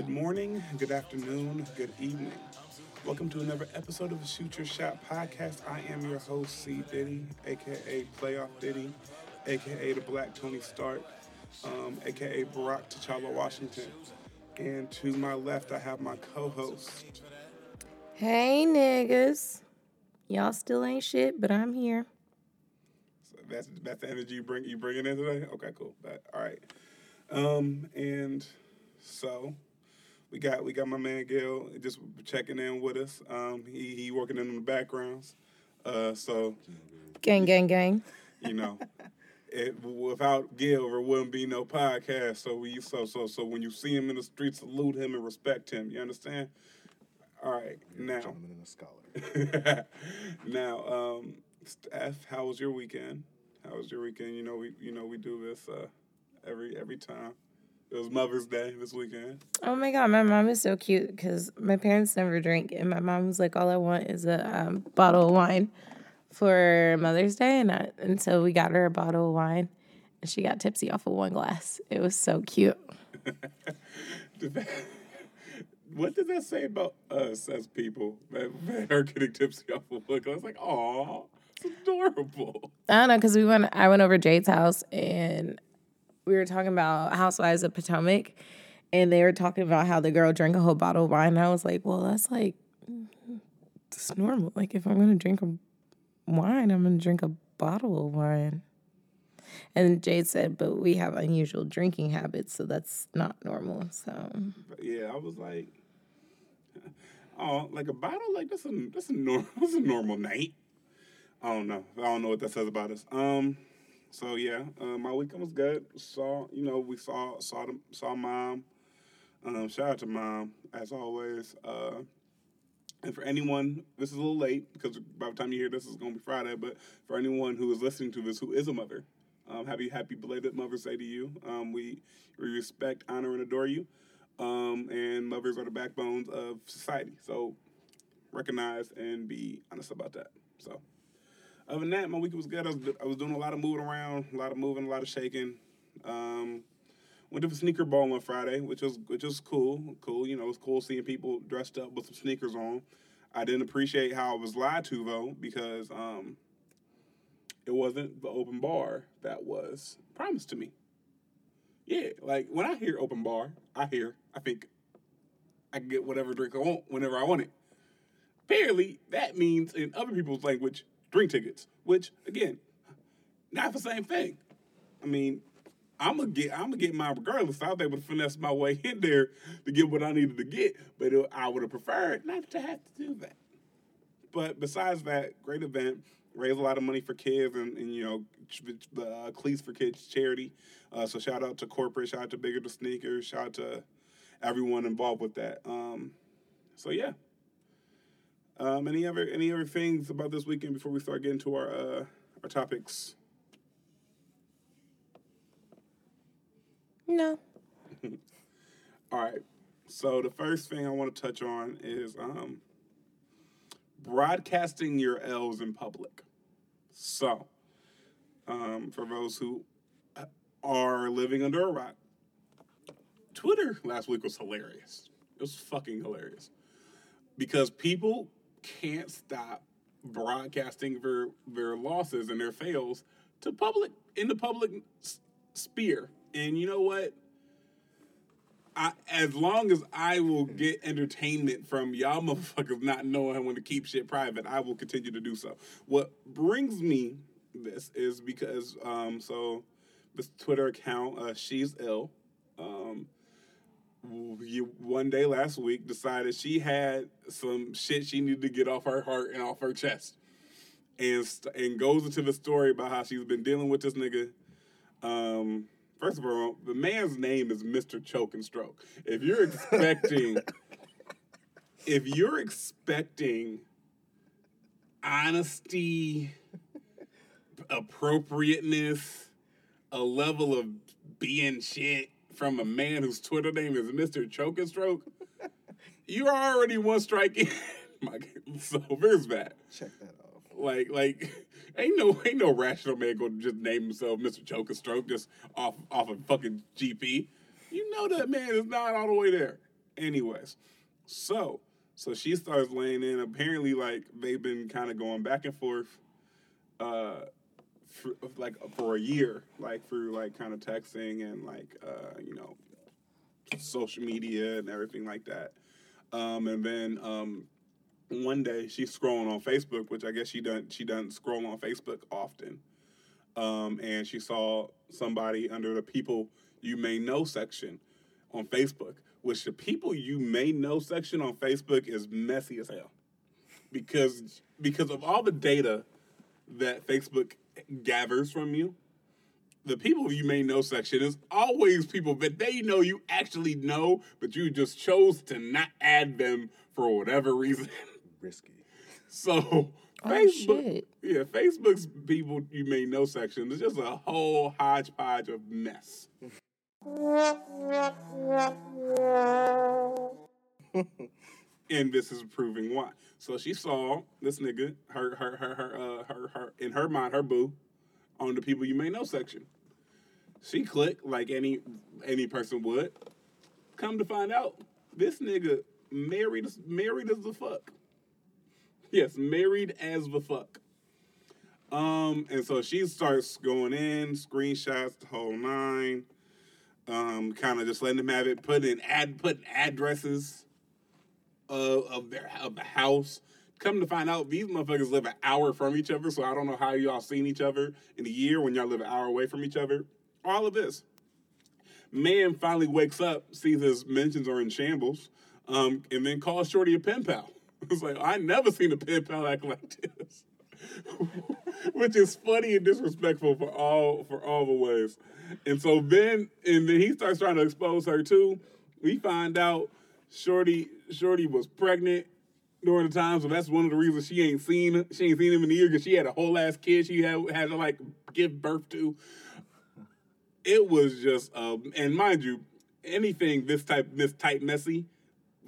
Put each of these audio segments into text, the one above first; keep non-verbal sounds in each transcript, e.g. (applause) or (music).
Good morning, good afternoon, good evening. Welcome to another episode of the Shoot Your Shot podcast. I am your host, C. Diddy, aka Playoff Diddy, aka the Black Tony Stark, um, aka Barack T'Challa Washington. And to my left, I have my co host. Hey niggas. Y'all still ain't shit, but I'm here. So that's, that's the energy you bring you bringing in today? Okay, cool. But, all right. Um, and so we got we got my man Gail just checking in with us. Um, he he working in the backgrounds. Uh, so Gang, gang, gang. you know, it, without Gail, there wouldn't be no podcast. So we so so so when you see him in the street, salute him and respect him. You understand? All right, now gentleman and a scholar. (laughs) now, um, Steph, how was your weekend? How was your weekend? You know we you know we do this uh, every every time. It was Mother's Day this weekend. Oh my god, my mom is so cute because my parents never drink, and my mom was like, "All I want is a um, bottle of wine for Mother's Day," and I, and so we got her a bottle of wine, and she got tipsy off of one glass. It was so cute. (laughs) Did that- what does that say about us as people? That, her getting tipsy off of. I was like, oh, it's adorable. I don't know because we went. I went over Jade's house and we were talking about Housewives of Potomac, and they were talking about how the girl drank a whole bottle of wine. And I was like, well, that's like it's normal. Like if I'm gonna drink a wine, I'm gonna drink a bottle of wine. And Jade said, but we have unusual drinking habits, so that's not normal. So yeah, I was like, (laughs) oh, like a bottle, like that's a that's a normal (laughs) that's a normal night. I don't know. I don't know what that says about us. Um, so yeah, uh, my weekend was good. Saw you know we saw saw them saw mom. Um, shout out to mom as always. Uh, and for anyone, this is a little late because by the time you hear this, it's to be Friday. But for anyone who is listening to this who is a mother, um, happy happy belated Mother's Day to you. Um, we we respect, honor, and adore you. Um, and mothers are the backbones of society. So recognize and be honest about that. So other than that, my week was good. I was, I was doing a lot of moving around, a lot of moving, a lot of shaking. Um, went to the sneaker ball on Friday, which was which was cool. Cool, you know, it was cool seeing people dressed up with some sneakers on. I didn't appreciate how I was lied to though, because um, it wasn't the open bar that was promised to me. Yeah, like when I hear open bar, I hear, I think I can get whatever drink I want whenever I want it. Apparently, that means in other people's language, drink tickets, which again, not the same thing. I mean, I'm gonna get, I'm gonna get mine regardless. I was able to finesse my way in there to get what I needed to get, but it, I would have preferred not to have to do that. But besides that, great event. Raised a lot of money for kids and, and you know, the uh, Cleats for Kids charity. Uh, so shout out to corporate, shout out to Bigger the Sneakers, shout out to everyone involved with that. Um, so yeah. Um, any other any other things about this weekend before we start getting to our uh, our topics? no, (laughs) All right. So the first thing I want to touch on is um, broadcasting your L's in public. So, um, for those who are living under a rock, Twitter last week was hilarious. It was fucking hilarious because people can't stop broadcasting their their losses and their fails to public in the public sphere. And you know what? I, as long as I will get entertainment from y'all (laughs) motherfuckers not knowing when to keep shit private, I will continue to do so. What brings me this is because um, so this Twitter account, uh, she's ill. Um, one day last week decided she had some shit she needed to get off her heart and off her chest, and and goes into the story about how she's been dealing with this nigga. Um, first of all, the man's name is Mr. Choke and Stroke. If you're expecting, (laughs) if you're expecting honesty, appropriateness, a level of being shit from a man whose Twitter name is Mr. Choke Stroke, (laughs) you're already one strike in. (laughs) My, so there's that. Check that off. Like, like, ain't no, ain't no rational man gonna just name himself Mr. Choke Stroke just off, off of fucking GP. You know that man is not all the way there. Anyways, so so she starts laying in. Apparently, like they've been kind of going back and forth, uh, for, like for a year, like through like kind of texting and like uh, you know, social media and everything like that. Um, and then um, one day she's scrolling on Facebook, which I guess she doesn't she doesn't scroll on Facebook often. Um, and she saw somebody under the people you may know section on Facebook, which the people you may know section on Facebook is messy as hell. Because because of all the data that Facebook gathers from you, the people you may know section is always people that they know you actually know, but you just chose to not add them for whatever reason. (laughs) Risky. So Oh, (laughs) Facebook, shit. yeah, Facebook's people you may know section is just a whole hodgepodge of mess. (laughs) and this is proving why. So she saw this nigga, her, her, her, her, uh, her, her, in her mind, her boo, on the people you may know section. She clicked like any any person would. Come to find out, this nigga married married as the fuck. Yes, married as the fuck. Um, and so she starts going in, screenshots, the whole nine. Um, kind of just letting him have it, putting in ad, putting addresses of, their of the house. Come to find out, these motherfuckers live an hour from each other, so I don't know how y'all seen each other in a year when y'all live an hour away from each other. All of this. Man finally wakes up, sees his mentions are in shambles, um, and then calls Shorty a pen pal. (laughs) It's like I never seen a pen pal act like this, (laughs) which is funny and disrespectful for all for all the ways. And so then, and then he starts trying to expose her too. We find out Shorty Shorty was pregnant during the time, so that's one of the reasons she ain't seen she ain't seen him in a year because she had a whole ass kid she had had to like give birth to. It was just, um, and mind you, anything this type this type messy,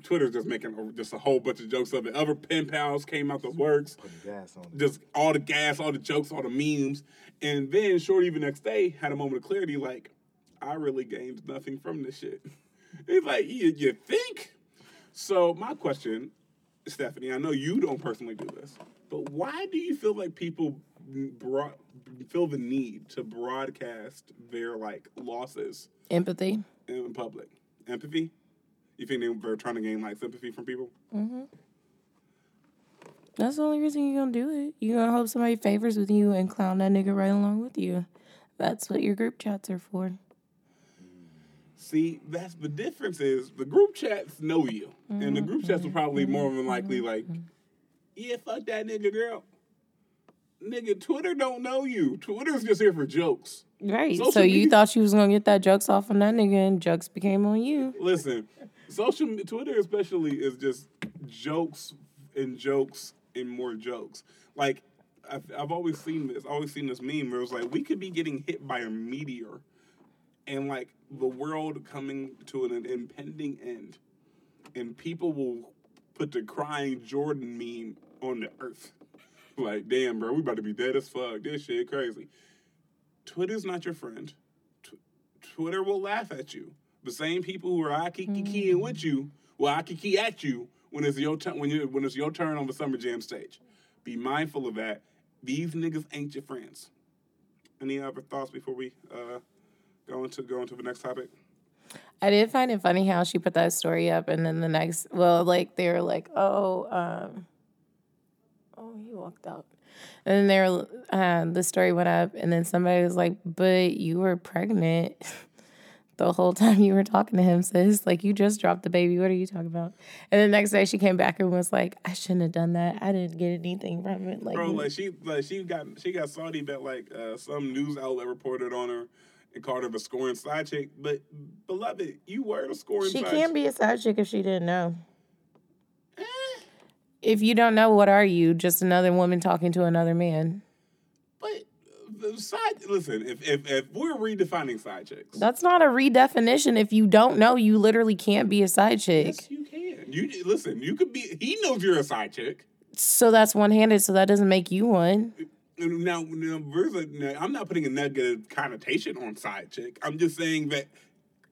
Twitter's just making just a whole bunch of jokes of it. Other pen pals came out the works Putting gas on just all the gas, all the jokes, all the memes. And then Shorty the next day had a moment of clarity, like, I really gained nothing from this shit. (laughs) He's like, you, you think? So my question, Stephanie, I know you don't personally do this, but why do you feel like people brought, feel the need to broadcast their like losses Empathy. in public? Empathy? You think they were trying to gain like sympathy from people? Mm-hmm. That's the only reason you're gonna do it. You're gonna hope somebody favors with you and clown that nigga right along with you. That's what your group chats are for. See, that's the difference is the group chats know you. And the mm-hmm. group chats are probably mm-hmm. more than likely like, mm-hmm. yeah, fuck that nigga girl. Nigga, Twitter don't know you. Twitter's just here for jokes. Right. Social so you media- thought you was gonna get that jokes off on that nigga and jokes became on you. Listen, social Twitter especially is just jokes and jokes and more jokes. Like I've, I've always seen this. Always seen this meme where it was like we could be getting hit by a meteor, and like the world coming to an impending end, and people will put the crying Jordan meme on the earth. (laughs) Like, damn, bro, we about to be dead as fuck. This shit crazy. Twitter's not your friend. Tw- Twitter will laugh at you. The same people who are kiki with you will kiki at you when it's your turn when you when it's your turn on the summer jam stage. Be mindful of that. These niggas ain't your friends. Any other thoughts before we uh, go into go into the next topic? I did find it funny how she put that story up, and then the next, well, like they were like, oh, um, oh, he walked out, and then they were, uh, the story went up, and then somebody was like, but you were pregnant (laughs) the whole time you were talking to him, sis. Like you just dropped the baby. What are you talking about? And the next day she came back and was like, I shouldn't have done that. I didn't get anything from it. Like, Bro, like she like she got she got salty that like uh, some news outlet reported on her and called her the scoring side chick. But beloved, you were the scoring she side can't be a side chick if she didn't know. Eh. If you don't know, what are you? Just another woman talking to another man. But the side listen, if if, if we're redefining side chicks, That's not a redefinition. If you don't know, you literally can't be a side chick. yes, you can. You listen, you could be. He knows you're a side chick. So that's one handed, so that doesn't make you one. Now, now, now, I'm not putting a negative connotation on side chick. I'm just saying that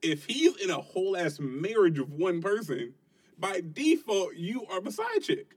if he's in a whole ass marriage of one person, by default you are a side chick.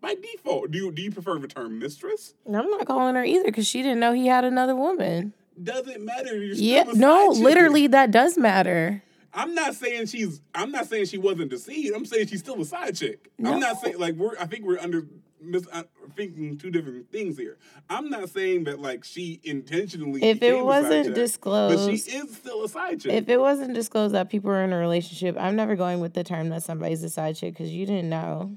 By default, do you do you prefer the term mistress? I'm not calling her either because she didn't know he had another woman. Doesn't matter. Yeah, no, chick. literally, that does matter. I'm not saying she's. I'm not saying she wasn't deceived. I'm saying she's still a side chick. I'm not saying like we're. I think we're under mis, uh, thinking two different things here. I'm not saying that like she intentionally. If it became a side wasn't chick, but she disclosed, is still a side chick. if it wasn't disclosed that people are in a relationship, I'm never going with the term that somebody's a side chick because you didn't know.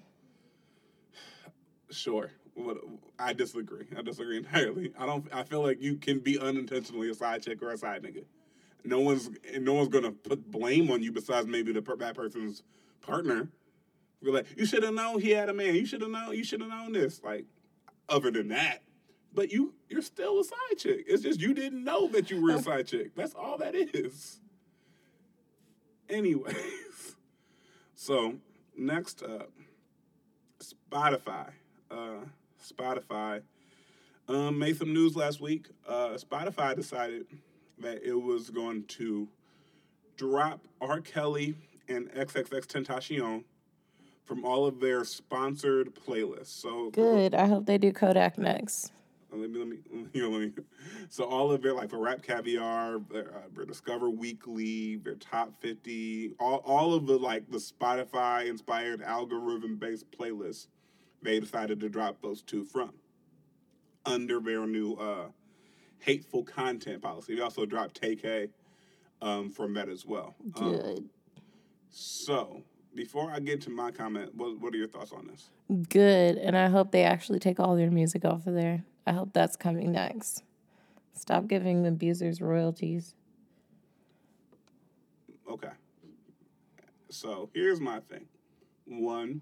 Sure. What I disagree. I disagree (laughs) entirely. I don't. I feel like you can be unintentionally a side chick or a side nigga. No one's no one's gonna put blame on you besides maybe the per- that person's partner. Like, you should have known he had a man. You should have known. You should have known this. Like, other than that, but you you're still a side chick. It's just you didn't know that you were a (laughs) side chick. That's all that is. Anyways, (laughs) so next up, Spotify. Uh, Spotify um, made some news last week. Uh, Spotify decided that it was going to drop R. Kelly and XXXTentacion from all of their sponsored playlists. So Good. I hope they do Kodak next. let me let me (laughs) you know let me. So all of their like the RapCaviar, their, uh, their Discover Weekly, their Top Fifty, all all of the like the Spotify inspired algorithm based playlists, they decided to drop those two from under their new uh, hateful content policy. They also dropped Tay-K um, from that as well. Um, Good. so before I get to my comment, what what are your thoughts on this? Good. And I hope they actually take all their music off of there. I hope that's coming next. Stop giving the abusers royalties. Okay. So here's my thing. One,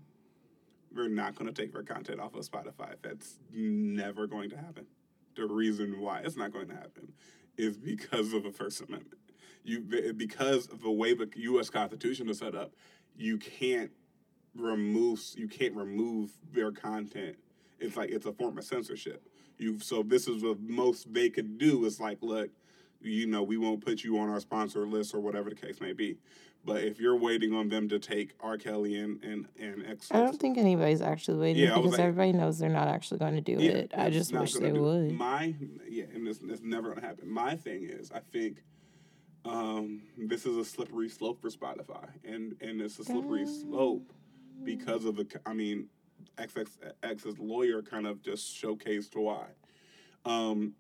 we're not going to take their content off of Spotify. That's never going to happen. The reason why it's not going to happen is because of the First Amendment. You because of the way the U.S. Constitution is set up, you can't remove you can't remove their content. It's like it's a form of censorship. You so this is the most they could do is like look, you know, we won't put you on our sponsor list or whatever the case may be. But if you're waiting on them to take R. Kelly and and and X, I don't think anybody's actually waiting Yeah, because like- everybody knows they're not actually going to do Yeah, it. I just wish they would. My yeah, and it's, it's never gonna happen. My thing is, I think um, this is a slippery slope for Spotify, and and it's a slippery slope because of the. I mean, XXX's lawyer kind of just showcased why. Um,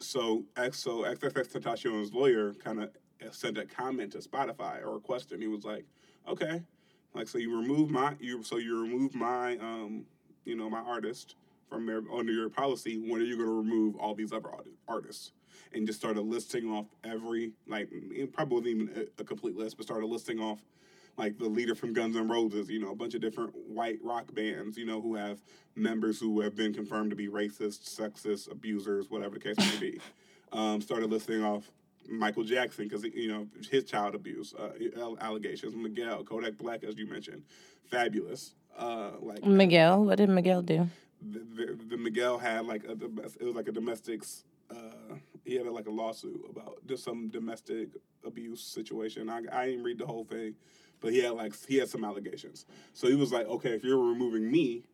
so X so XXXTentacion's lawyer kind of sent a comment to Spotify or a question. He was like, "Okay, like so you remove my you so you remove my um you know my artist from their under your policy. When are you going to remove all these other artists?" And just started listing off every like probably wasn't even a, a complete list, but started listing off like the leader from Guns N' Roses, you know, a bunch of different white rock bands, you know, who have members who have been confirmed to be racist, sexist, abusers, whatever the case may be. (laughs) Um, started listing off Michael Jackson because you know his child abuse uh, allegations. Miguel, Kodak Black, as you mentioned, Fabolous. Uh, like Miguel, what did Miguel do? The, the, the Miguel had like a it was like a domestics. Uh, he had like a lawsuit about just some domestic abuse situation. I I didn't read the whole thing, but he had like he had some allegations. So he was like, okay, if you're removing me,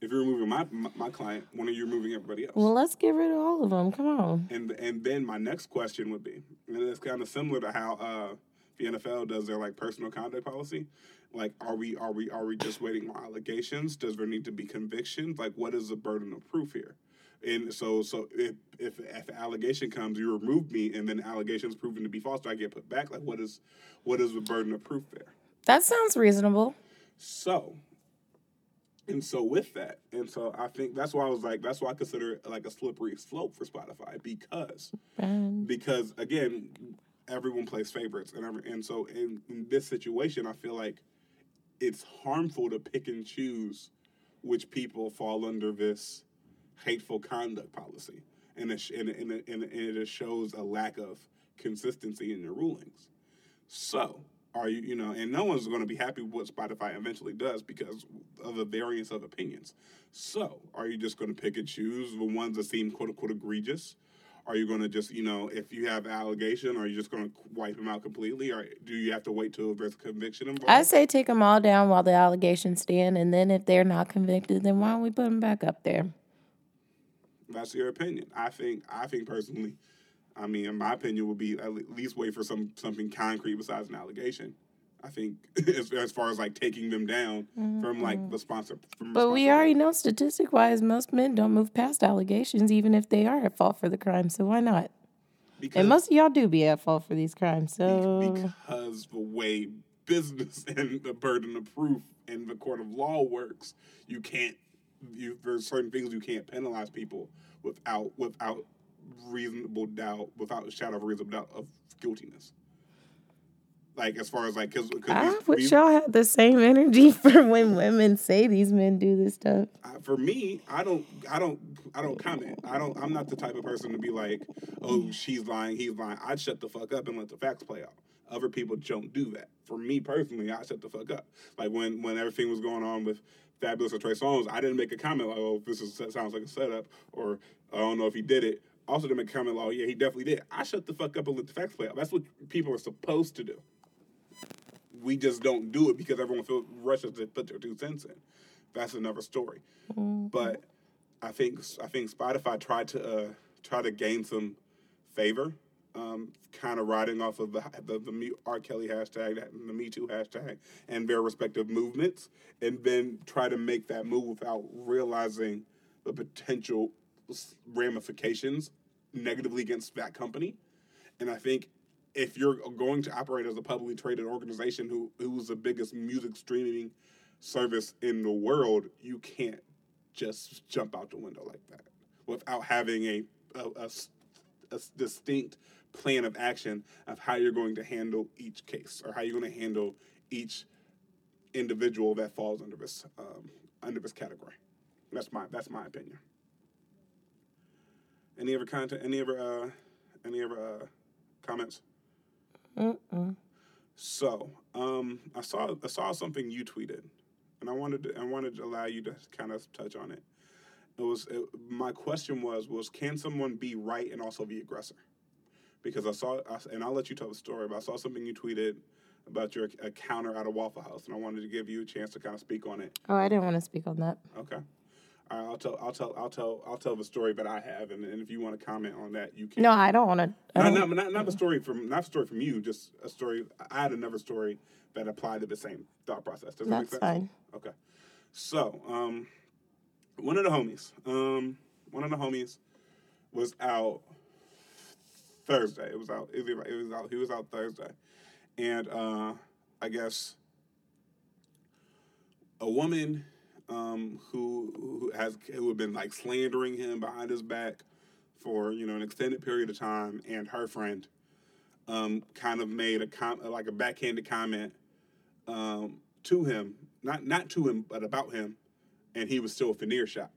if you're removing my my, my client, when are you removing everybody else? Well, let's get rid of all of them. Come on. And and then my next question would be, and it's kind of similar to how uh, the NFL does their like personal conduct policy. Like, are we are we are we just waiting on allegations? Does there need to be convictions? Like, what is the burden of proof here? And so so if if if allegation comes, you remove me, and then allegations proven to be false, do I get put back? Like, what is what is the burden of proof there? That sounds reasonable. So, and so with that, and so I think that's why I was like, that's why I consider it like a slippery slope for Spotify because because again, everyone plays favorites, and every, and so in, in this situation, I feel like it's harmful to pick and choose which people fall under this hateful conduct policy, and it, and, and, and, and it shows a lack of consistency in your rulings. So, are you, you know, and no one's going to be happy with what Spotify eventually does because of the variance of opinions. So, are you just going to pick and choose the ones that seem quote unquote egregious? Are you going to just, you know, if you have allegation, are you just going to wipe him out completely, or do you have to wait till there's conviction involved? I say take them all down while the allegations stand, and then if they're not convicted, then why don't we put them back up there? That's your opinion. I think, I think personally, I mean, in my opinion, would be at least wait for some something concrete besides an allegation. I think (laughs) as, as far as like taking them down from like mm-hmm. the sponsor. From But we already know statistic wise, most men don't move past allegations, even if they are at fault for the crime. So why not? because, And most of y'all do be at fault for these crimes. So because the way business (laughs) and the burden of proof and the court of law works, you can't. You there's certain things you can't penalize people without without reasonable doubt, without a shadow of reasonable doubt of guiltiness. Like as far as like because I wish y'all had the same energy (laughs) for when women say these men do this stuff. I- for me, I don't, I don't, I don't comment. I don't. I'm not the type of person to be like, oh, mm. she's lying, he's lying. I'd shut the fuck up and let the facts play out. Other people don't do that. For me personally, I shut the fuck up. Like when when everything was going on with Fabolous and Trey Songz, I didn't make a comment like, oh, this is sounds like a setup, or I don't know if he did it. Also, didn't make a comment like, oh yeah, he definitely did. I shut the fuck up and let the facts play out. That's what people are supposed to do. We just don't do it because everyone feels rushes to put their two cents in. That's another story. But I think I think Spotify tried to uh, try to gain some favor, um, kind of riding off of the the, the R. Kelly hashtag, that- the Me Too hashtag, and their respective movements, and then try to make that move without realizing the potential ramifications negatively against that company. And I think if you're going to operate as a publicly traded organization who who's the biggest music streaming service in the world, you can't just jump out the window like that without having a a distinct plan of action of how you're going to handle each case or how you're going to handle each individual that falls under this um, under this category. That's my that's my opinion. Any other content? Any other uh, any other uh, comments? Mm-mm. So, um, I saw I saw something you tweeted, and I wanted to, I wanted to allow you to kind of touch on it. It was it, my question was was can someone be right and also be aggressor? Because I saw I, and I'll let you tell the story, but I saw something you tweeted about your a counter at a Waffle House, and I wanted to give you a chance to kind of speak on it. Oh, I didn't want to speak on that. Okay. All right, I'll tell I'll tell I'll tell I'll tell the story that I have, and, and if you want to comment on that, you can. No, I don't want to. Not, not, not, not a story from not a story from you, just a story. I had another story that applied to the same thought process. Does that make That's sense? fine. Okay. So, um, one of the homies, um, one of the homies was out Thursday. It was out. It was, it was out. He was out Thursday, and uh, I guess a woman um, who who has who had been like slandering him behind his back for you know an extended period of time, and her friend um, kind of made a com- like a backhanded comment um, to him, not not to him, but about him, and he was still within earshot.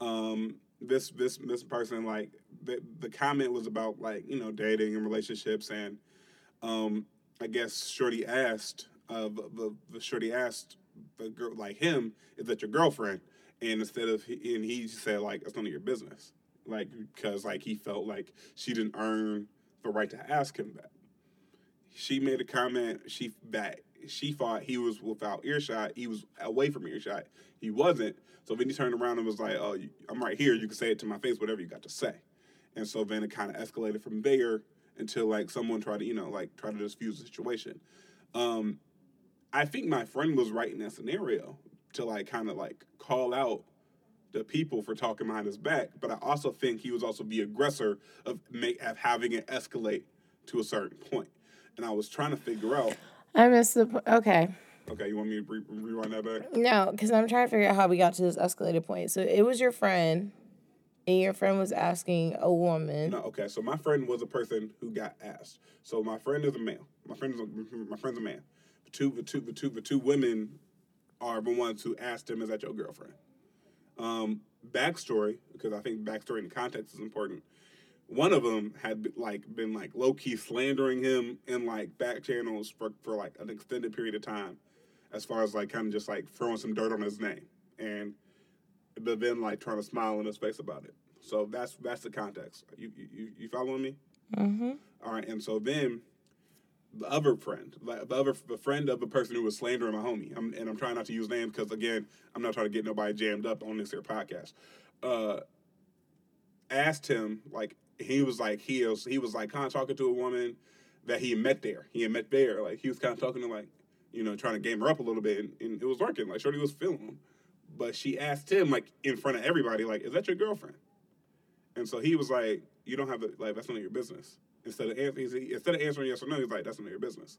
Um, this this this person like the the comment was about like you know dating and relationships, and um, I guess Shorty asked uh, the, the the Shorty asked the girl like him, is that your girlfriend? And instead of and he said like it's none of your business, like because like he felt like she didn't earn the right to ask him that. She made a comment. She that she thought he was without earshot. He was away from earshot. He wasn't. So then he turned around and was like, "Oh, I'm right here. You can say it to my face, whatever you got to say." And so then it kind of escalated from there until like someone tried to, you know, like try to diffuse the situation. Um, I think my friend was right in that scenario to like kind of like call out the people for talking behind his back, but I also think he was also the aggressor of make of having it escalate to a certain point. And I was trying to figure out. I missed the. po- Okay. Okay, you want me to re- rewind that back? No, because I'm trying to figure out how we got to this escalated point. So it was your friend, and your friend was asking a woman. No, okay. So my friend was a person who got asked. So my friend is a male. My friend is a, my friend's a man. The two, the two, the two, the two women are the ones who asked him, "Is that your girlfriend?" Um, backstory, because I think backstory and context is important. One of them had like been like low key slandering him in like back channels for for like an extended period of time, as far as like kind of just like throwing some dirt on his name, and but then like trying to smile in his face about it. So that's that's the context. You you you, following me? Mm-hmm. All right, and so then the other friend, like the other the friend of the person who was slandering my homie, I'm, and I'm trying not to use names because again, I'm not trying to get nobody jammed up on this here podcast. Uh, asked him like he was like he was he was like kind of talking to a woman that he met there. He had met there, like he was kind of talking to like you know trying to game her up a little bit, and, and it was working. Like Shorty was feeling him, but she asked him like in front of everybody, like, "Is that your girlfriend?" And so he was like, "You don't have to like that's none of your business." Instead of answering, instead of answering yes or no, he's like, "That's none of your business."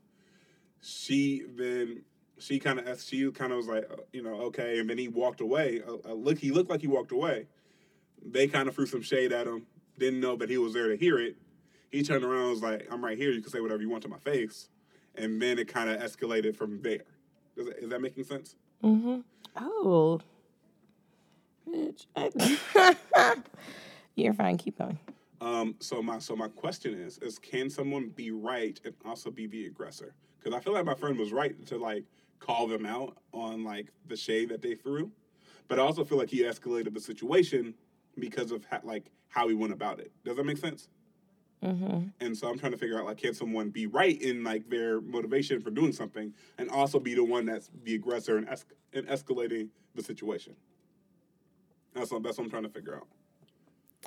She then she kind of she kind of was like, uh, you know, okay, and then he walked away. Uh, uh, look, he looked like he walked away. They kind of threw some shade at him. Didn't know that he was there to hear it. He turned around and was like, "I'm right here. You can say whatever you want to my face." And then it kind of escalated from there. Does that, is that making sense? Mm-hmm. Oh. Bitch. (laughs) You're fine. Keep going. Um, so my so my question is is can someone be right and also be the aggressor? Because I feel like my friend was right to like call them out on like the shade that they threw, but I also feel like he escalated the situation because of ha- like how he went about it. Does that make sense? Mm-hmm. And so I'm trying to figure out like can someone be right in like their motivation for doing something and also be the one that's the aggressor and, es- and escalating the situation. That's what, that's what I'm trying to figure out.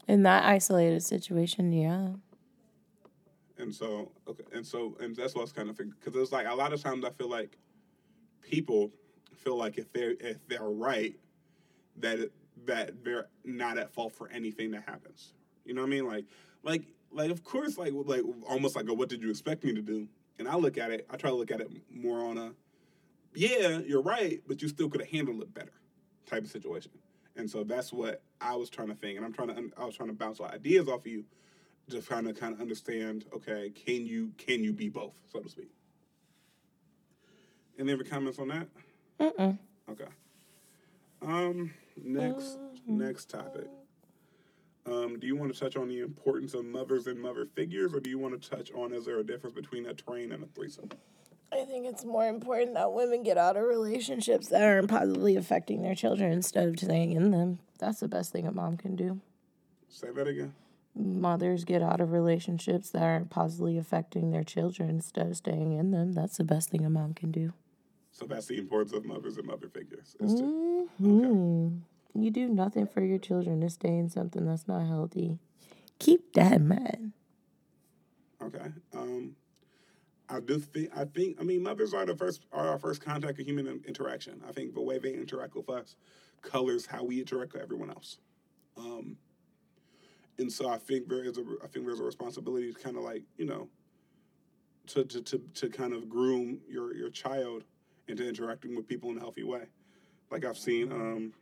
In that isolated situation, yeah. And so, okay, and so, and that's what I was kind of thinking because it's like a lot of times I feel like people feel like if they're if they're right, that it, that they're not at fault for anything that happens. You know what I mean? Like, like, like of course, like, like almost like a what did you expect me to do? And I look at it, I try to look at it more on a, yeah, you're right, but you still could have handled it better, type of situation. And so that's what I was trying to think, and I'm trying to, I was trying to bounce ideas off of you just trying to kind of understand okay can you can you be both so to speak? Any other comments on that? Mm-mm. okay. Um next next topic. Um do you want to touch on the importance of mothers and mother figures or do you want to touch on is there a difference between a train and a threesome I think it's more important that women get out of relationships that aren't positively affecting their children instead of staying in them. That's the best thing a mom can do. say that again Mothers get out of relationships that aren't positively affecting their children instead of staying in them. That's the best thing a mom can do. so that's the importance of mothers and mother figures to, Mhm. You do nothing for your children to stay in something that's not healthy. Keep that in mind. Okay. Um, I do think I think I mean mothers are the first are our first contact with human interaction. I think the way they interact with us colors how we interact with everyone else. Um, and so I think there is a I think there's a responsibility to kind of like you know to to, to, to kind of groom your your child into interacting with people in a healthy way. Like I've seen um,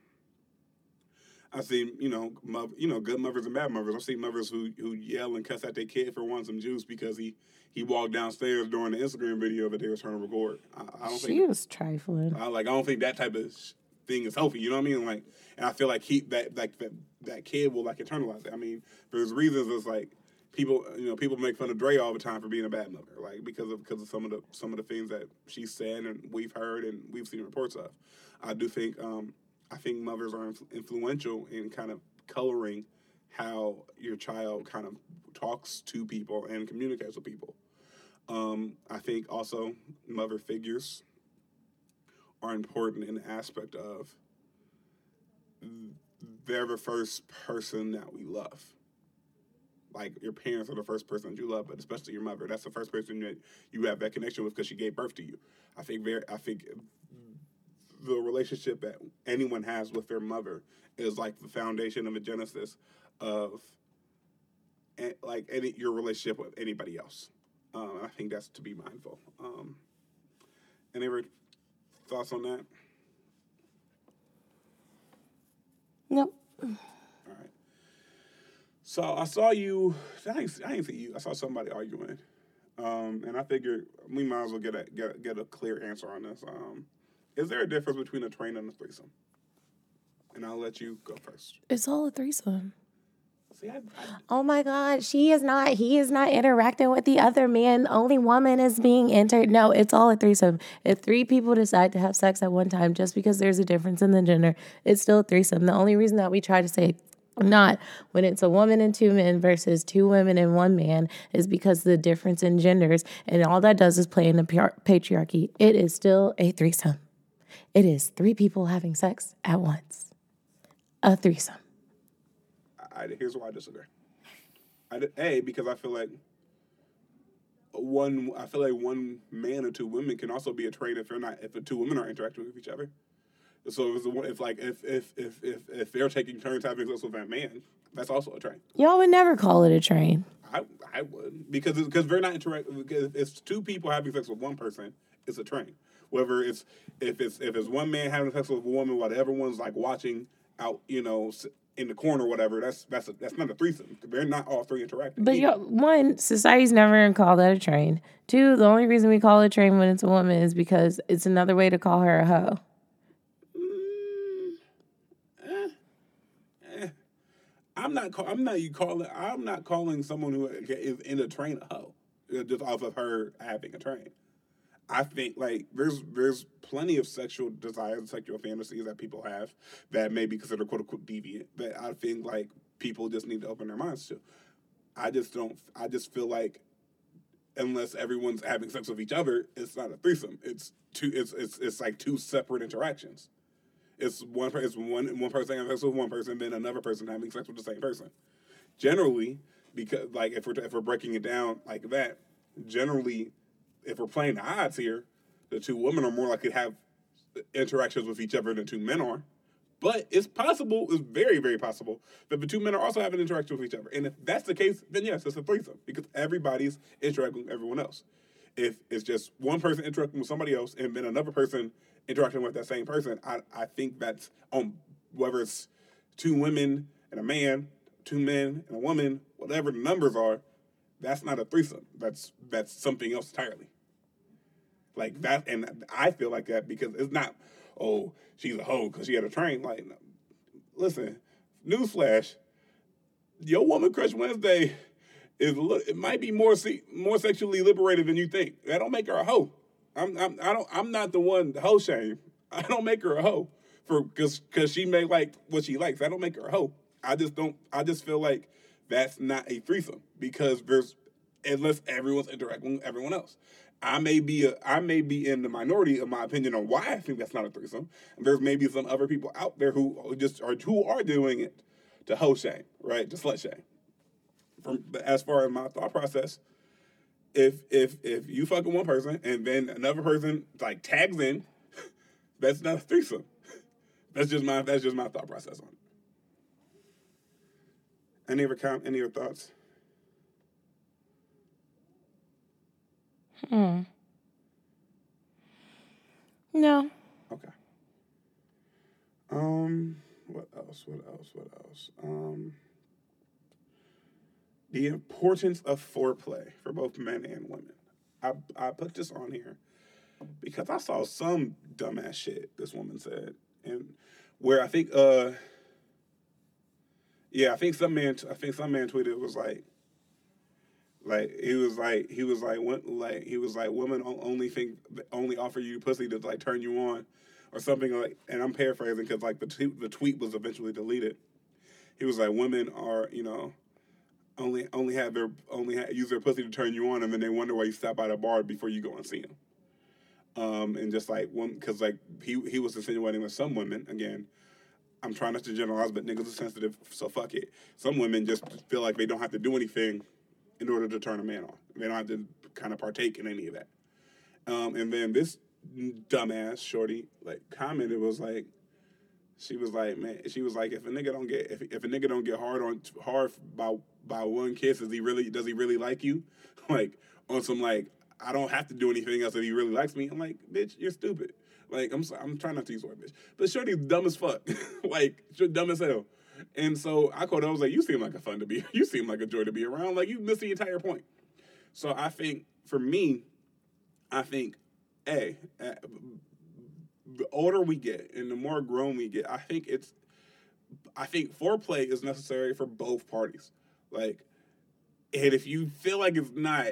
I've seen, you know, mother, you know, good mothers and bad mothers. I've seen mothers who who yell and cuss at their kid for wanting some juice because he he walked downstairs during the Instagram video that they were trying to record. I, I don't think She think was trifling. I like I don't think that type of thing is healthy. You know what I mean? Like, and I feel like he that like that that kid will like internalize it. I mean, there's reasons it's like people you know people make fun of Dre all the time for being a bad mother, like because of because of some of the some of the things that she said and we've heard and we've seen reports of. I do think um, I think mothers are influ- influential in kind of coloring how your child kind of talks to people and communicates with people. Um, I think also mother figures are important in the aspect of they're the first person that we love. Like your parents are the first person that you love, but especially your mother. That's the first person that you have that connection with because she gave birth to you. I think very, I think the relationship that anyone has with their mother is like the foundation of a genesis of eh, like any your relationship with anybody else. Um, I think that's to be mindful. Um, any other thoughts on that? Nope. All right. So I saw you. I didn't, I didn't see you. I saw somebody arguing, um, and I figured we might as well get a get, get a clear answer on this. Um, is there a difference between a train and a threesome? And I'll let you go first. It's all a threesome. See, I, I, Oh my God, she is not, he is not interacting with the other man. Only woman is being entered. No, it's all a threesome. If three people decide to have sex at one time, just because there's a difference in the gender, it's still a threesome. The only reason that we try to say not when it's a woman and two men versus two women and one man is because the difference in genders and all that does is play in the patriarchy it is still a threesome it is three people having sex at once a threesome I, here's why I disagree. I, a because I feel like one I feel like one man or two women can also be a trade if they're not if the two women are interacting with each other. So if, if like if if if if if they're taking turns having sex with that man, that's also a train. Y'all would never call it a train. I I would because because they're not interacting. Because if it's two people having sex with one person, it's a train. Whether it's if it's if it's one man having sex with a woman while the other one's like watching out, you know, in the corner or whatever. That's that's a, that's not a threesome. They're not all three interacting. But yo, one, society's never gonna call that a train. Two, the only reason we call it a train when it's a woman is because it's another way to call her a hoe. Mm, eh, eh. I'm not. Call, I'm not. You calling. I'm not calling someone who is in a train a hoe just off of her having a train. I think like there's there's plenty of sexual desires, sexual fantasies that people have that may be considered quote unquote deviant. That I think like people just need to open their minds to. I just don't. I just feel like unless everyone's having sex with each other, it's not a threesome. It's two. It's it's it's like two separate interactions. It's one it's one one person having sex with one person, then another person having sex with the same person. Generally, because like if we're if we're breaking it down like that, generally, if we're playing the odds here, the two women are more likely to have interactions with each other than two men are. But it's possible, it's very, very possible that the two men are also having interaction with each other. And if that's the case, then yes, it's a threesome because everybody's interacting with everyone else. If it's just one person interacting with somebody else and then another person interacting with that same person, I, I think that's on whether it's two women and a man, two men and a woman, whatever the numbers are, that's not a threesome. That's that's something else entirely. Like mm-hmm. that, and I feel like that because it's not, oh, she's a hoe because she had a train. Like, listen, newsflash, your woman crush Wednesday is it might be more more sexually liberated than you think. That don't make her a hoe. I'm, I'm I don't I'm not the one the hoe shame. (laughs) I don't make her a hoe for because because she may like what she likes. I don't make her a hoe. I just don't. I just feel like that's not a threesome because there's unless everyone's interacting with everyone else. I may be a, I may be in the minority of my opinion on why I think that's not a threesome. And there's maybe some other people out there who just are who are doing it to hoe shame, right? To slut shame. From as far as my thought process, if if if you fucking one person and then another person like tags in, (laughs) that's not a threesome. That's just my that's just my thought process on it. Any other com- any other thoughts? Hmm. No. Okay. Um. What else? What else? What else? Um the importance of foreplay for both men and women. I, I put this on here because I saw some dumbass shit this woman said, and where I think, uh, yeah, I think some man, I think some man tweeted was like, like he was like he was like what like he was like women only think only offer you pussy to like turn you on, or something like. And I'm paraphrasing because like the t- the tweet was eventually deleted. He was like women are you know only only have their only have, use their pussy to turn you on, and then they wonder why you stop by the bar before you go and see them. Um, and just like one, because like he he was insinuating with some women again. I'm trying not to generalize, but niggas are sensitive, so fuck it. Some women just feel like they don't have to do anything in order to turn a man on. They don't have to kind of partake in any of that. Um, and then this dumbass shorty like commented was like, she was like, man, she was like, if a nigga don't get if, if a nigga don't get hard on hard by by one kiss, is he really does he really like you? (laughs) like on some like I don't have to do anything else if he really likes me. I'm like, bitch, you're stupid. Like I'm sorry, I'm trying not to use the word bitch, but Shorty's dumb as fuck. (laughs) like dumb as hell. And so I called. I was like, you seem like a fun to be. (laughs) You seem like a joy to be around. Like you missed the entire point. So I think for me, I think, a the older we get and the more grown we get, I think it's I think foreplay is necessary for both parties. Like and if you feel like it's not,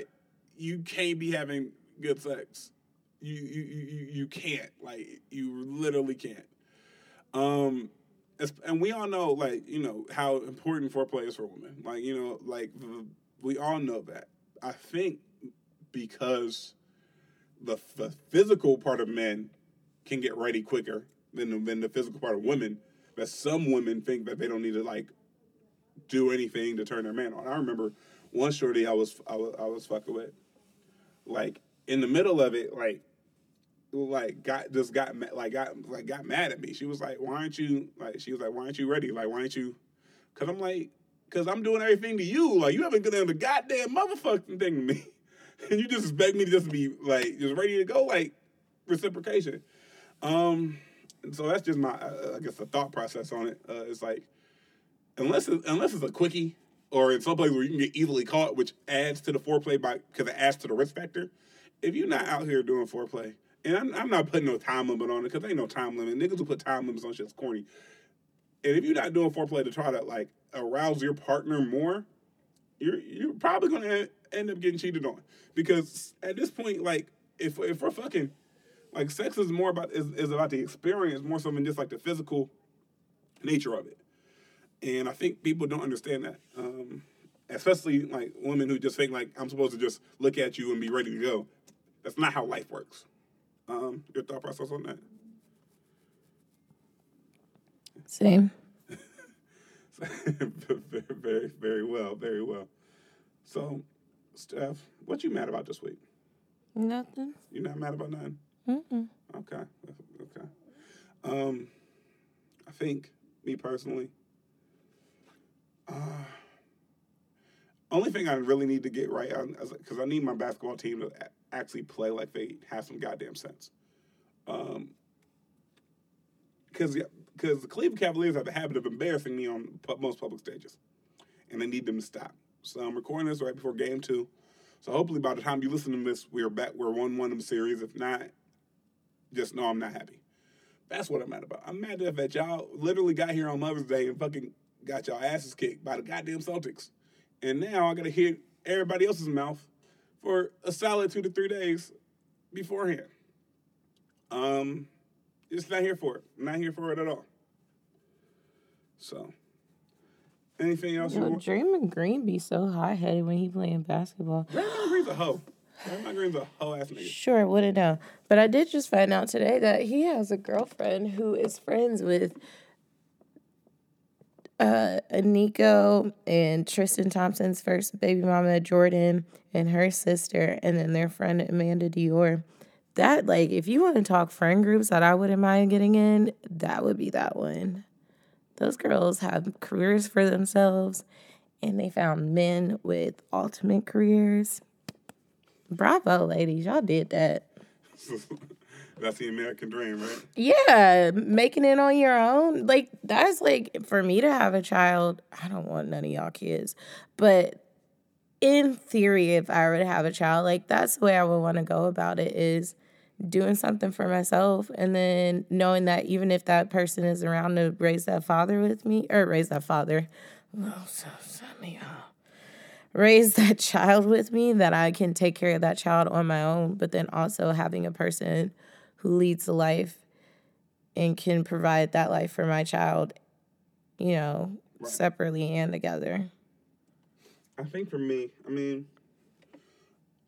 you can't be having good sex. You you you you can't. Like you literally can't. Um and we all know, like you know, how important foreplay is for women. Like you know, like we all know that. I think because the the physical part of men can get ready quicker than the, than the physical part of women. That some women think that they don't need to like do anything to turn their man on. I remember one shorty I was I was I was fucking with, like in the middle of it, like like got just got like got like got mad at me. She was like, "Why aren't you like?" She was like, "Why aren't you ready? Like, why aren't you?" Because I'm like, "Cause I'm doing everything to you. Like, you haven't done the goddamn motherfucking thing to me, (laughs) and you just expect me to just be like just ready to go, like reciprocation." Um, so that's just my uh, I guess the thought process on it. Uh, it's like unless it, unless it's a quickie or in some places where you can get easily caught, which adds to the foreplay by because it adds to the risk factor. If you're not out here doing foreplay, and I'm, not putting no time limit on it because ain't no time limit. Niggas who put time limits on shit's corny. And if you're not doing foreplay to try to like arouse your partner more, you're you're probably gonna end up getting cheated on because at this point, like if if we're fucking, like sex is more about is, is about the experience more so than just like the physical nature of it. And I think people don't understand that. Um, especially like women who just think like I'm supposed to just look at you and be ready to go. That's not how life works. Um, your thought process on that? Same. (laughs) very, very, very well, very well. So, Steph, what you mad about this week? Nothing. You not mad about nothing? Mm-mm. Okay, okay. Um, I think me personally, uh, only thing I really need to get right on because I need my basketball team to a- actually play like they have some goddamn sense. Um, because because the Cleveland Cavaliers have a habit of embarrassing me on pu- most public stages, and I need them to stop. So I'm recording this right before Game Two. So hopefully by the time you listen to this, we're back. We're one one in the series. If not, just know I'm not happy. That's what I'm mad about. I'm mad that y'all literally got here on Mother's Day and fucking got y'all asses kicked by the goddamn Celtics, and now I gotta hear everybody else's mouth for a solid two to three days beforehand. Um, just not here for it. Not here for it at all. So, anything else Yo? Draymond Green be so high headed when he playing basketball. Draymond Green's a hoe. Draymond Green's a hoe ass nigga. Sure, wouldn't know. But I did just find out today that he has a girlfriend who is friends with uh Nico and Tristan Thompson's first baby mama, Jordan, and her sister, and then their friend Amanda Dior. That like if you want to talk friend groups that I wouldn't mind getting in, that would be that one. Those girls have careers for themselves and they found men with ultimate careers. Bravo, ladies. Y'all did that. (laughs) That's the American dream, right? Yeah, making it on your own. Like, that's like, for me to have a child, I don't want none of y'all kids. But in theory, if I were to have a child, like, that's the way I would want to go about it is doing something for myself and then knowing that even if that person is around to raise that father with me or raise that father, oh, so, so me off raise that (laughs) child with me that I can take care of that child on my own, but then also having a person who leads a life and can provide that life for my child, you know, Right. separately and together. I think for me, I mean,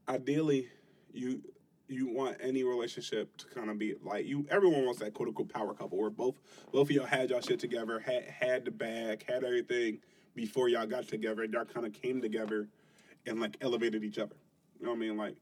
ideally, you you want any relationship to kind of be like you. Everyone wants that quote unquote power couple where both both of y'all had y'all shit together, had had the bag, had everything before y'all got together. and Y'all kind of came together and like elevated each other. You know what I mean? Like,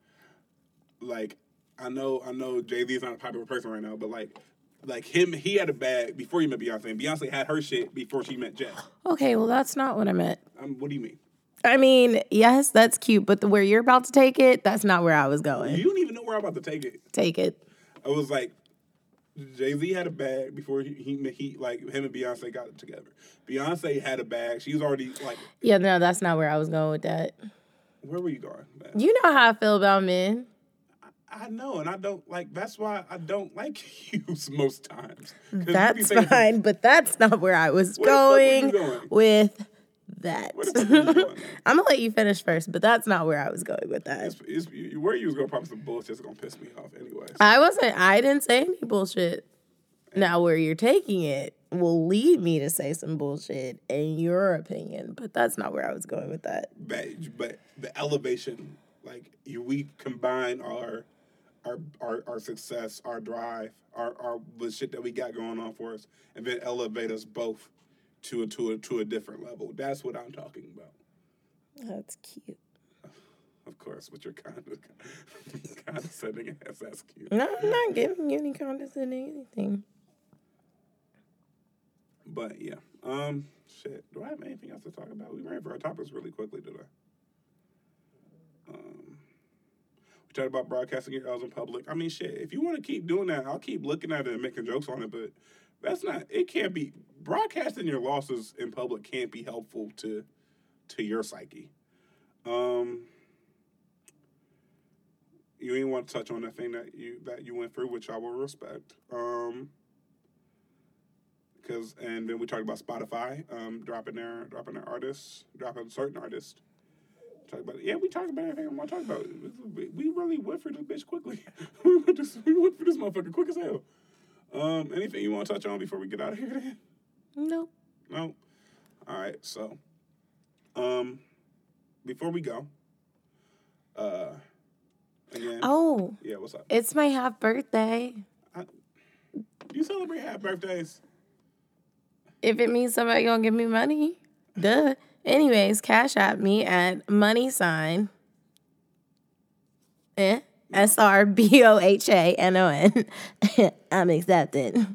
like I know I know Jay Z's not a popular person right now, but like. Like him, he had a bag before he met Beyonce, and Beyonce had her shit before she met Jay. Okay, well, that's not what I meant. Um, what do you mean? I mean, yes, that's cute, but the, where you're about to take it, that's not where I was going. You don't even know where I'm about to take it. Take it. I was like, Jay Z had a bag before he, he he like him and Beyonce got it together. Beyonce had a bag. She was already like, Yeah, no, that's not where I was going with that. where were you going? Man? You know how I feel about men. I know, and I don't like. That's why I don't like (laughs) you most times. That's saying- fine, but that's not where I was Where the fuck were you going, going? with that. Where the fuck were you going? (laughs) I'm gonna let you finish first, but that's not where I was going with that. It's, it's, you- where you was going? Probably some bullshit's gonna piss me off, anyways. I wasn't. I didn't say any bullshit. Now, where you're taking it will lead me to say some bullshit in your opinion, but that's not where I was going with that. But, but the elevation, like we combine our, our, our, our success, our drive, our, our the shit that we got going on for us, and then elevate us both to a to a to a different level. That's what I'm talking about. That's cute. Of course, but you're kind of (laughs) condescending ass. That's cute. No, I'm not giving you any condescending anything. But yeah, um, shit. Do I have anything else to talk about? We ran for our topics really quickly today. Um, talked about broadcasting your L's in public. I mean, shit. If you want to keep doing that, I'll keep looking at it and making jokes on it. But that's not. It can't be broadcasting your losses in public. Can't be helpful to to your psyche. Um, you ain't want to touch on that thing that you that you went through, which I will respect. Um, because and then we talked about Spotify um, dropping their dropping their artists, dropping certain artists. Talk about yeah, we talked about everything I want to talk about. We, really went for this bitch quickly. (laughs) we went this we went for this motherfucker quick as hell. Um, anything you want to touch on before we get out of here? Then? No. No. All right. So, um, before we go, uh, again, Oh, yeah, what's up? it's my half birthday. Do you celebrate half birthdays? If it means somebody gonna give me money, duh. Anyways, cash at me at money sign. Eh? S R B O H A N O N. (laughs) I'm accepted.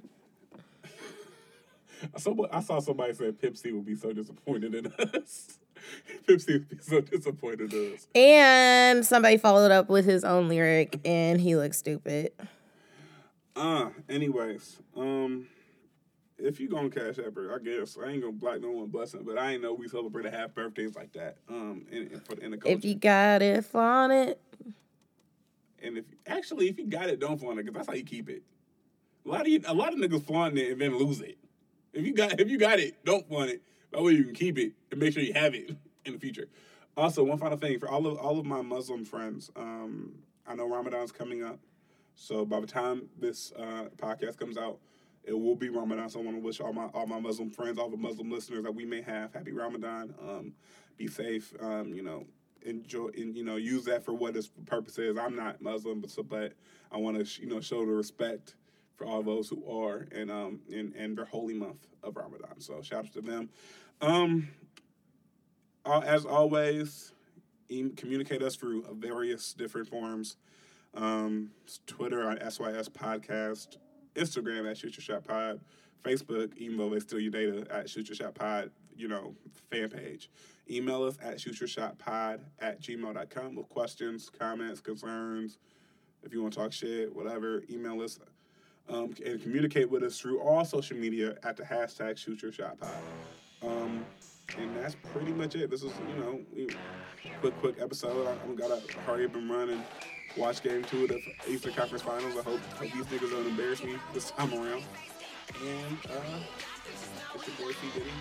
I saw somebody say Pepsi would be so disappointed in us. (laughs) C would be so disappointed in us. And somebody followed up with his own lyric, and he looks stupid. Uh, anyways, um, if you gonna cash that bird, I guess I ain't gonna block no one blessing, but I ain't know we celebrated half birthdays like that. Um, in, in, for, in the culture. If you got it, flaunt it. and if actually if you got it, don't flaunt it because that's how you keep it. A lot of you, a lot of niggas flaunt it and then lose it. If you got (laughs) if you got it, don't flaunt it. That way you can keep it and make sure you have it (laughs) in the future. Also, one final thing for all of all of my Muslim friends, um, I know Ramadan's coming up, so by the time this uh, podcast comes out, it will be Ramadan. So I want to wish all my all my Muslim friends, all the Muslim listeners that we may have, happy Ramadan. Um, be safe. Um, you know, enjoy and you know use that for what its purpose is. I'm not Muslim, but so but I want to sh- you know show the respect for all those who are and um and and their holy month of Ramadan. So shout out to them. Um, as always, communicate us through various different forms. Um, Twitter on SYS Podcast, Instagram at Shoot Your Shot Pod, Facebook, even though they steal your data at Shoot Your Shot Pod, you know, fan page. Email us at shootyourshotpod at gmail.com with questions, comments, concerns. If you want to talk shit, whatever, email us. Um, and communicate with us through all social media at the hashtag Shoot Your Shot Pod. Um, and that's pretty much it. This is, you know, quick, quick episode. I, I'm gotta hurry up and run and watch game two of the Eastern Conference Finals. I hope, hope these niggas don't embarrass me this time around. And uh, it's your boy T Diddy.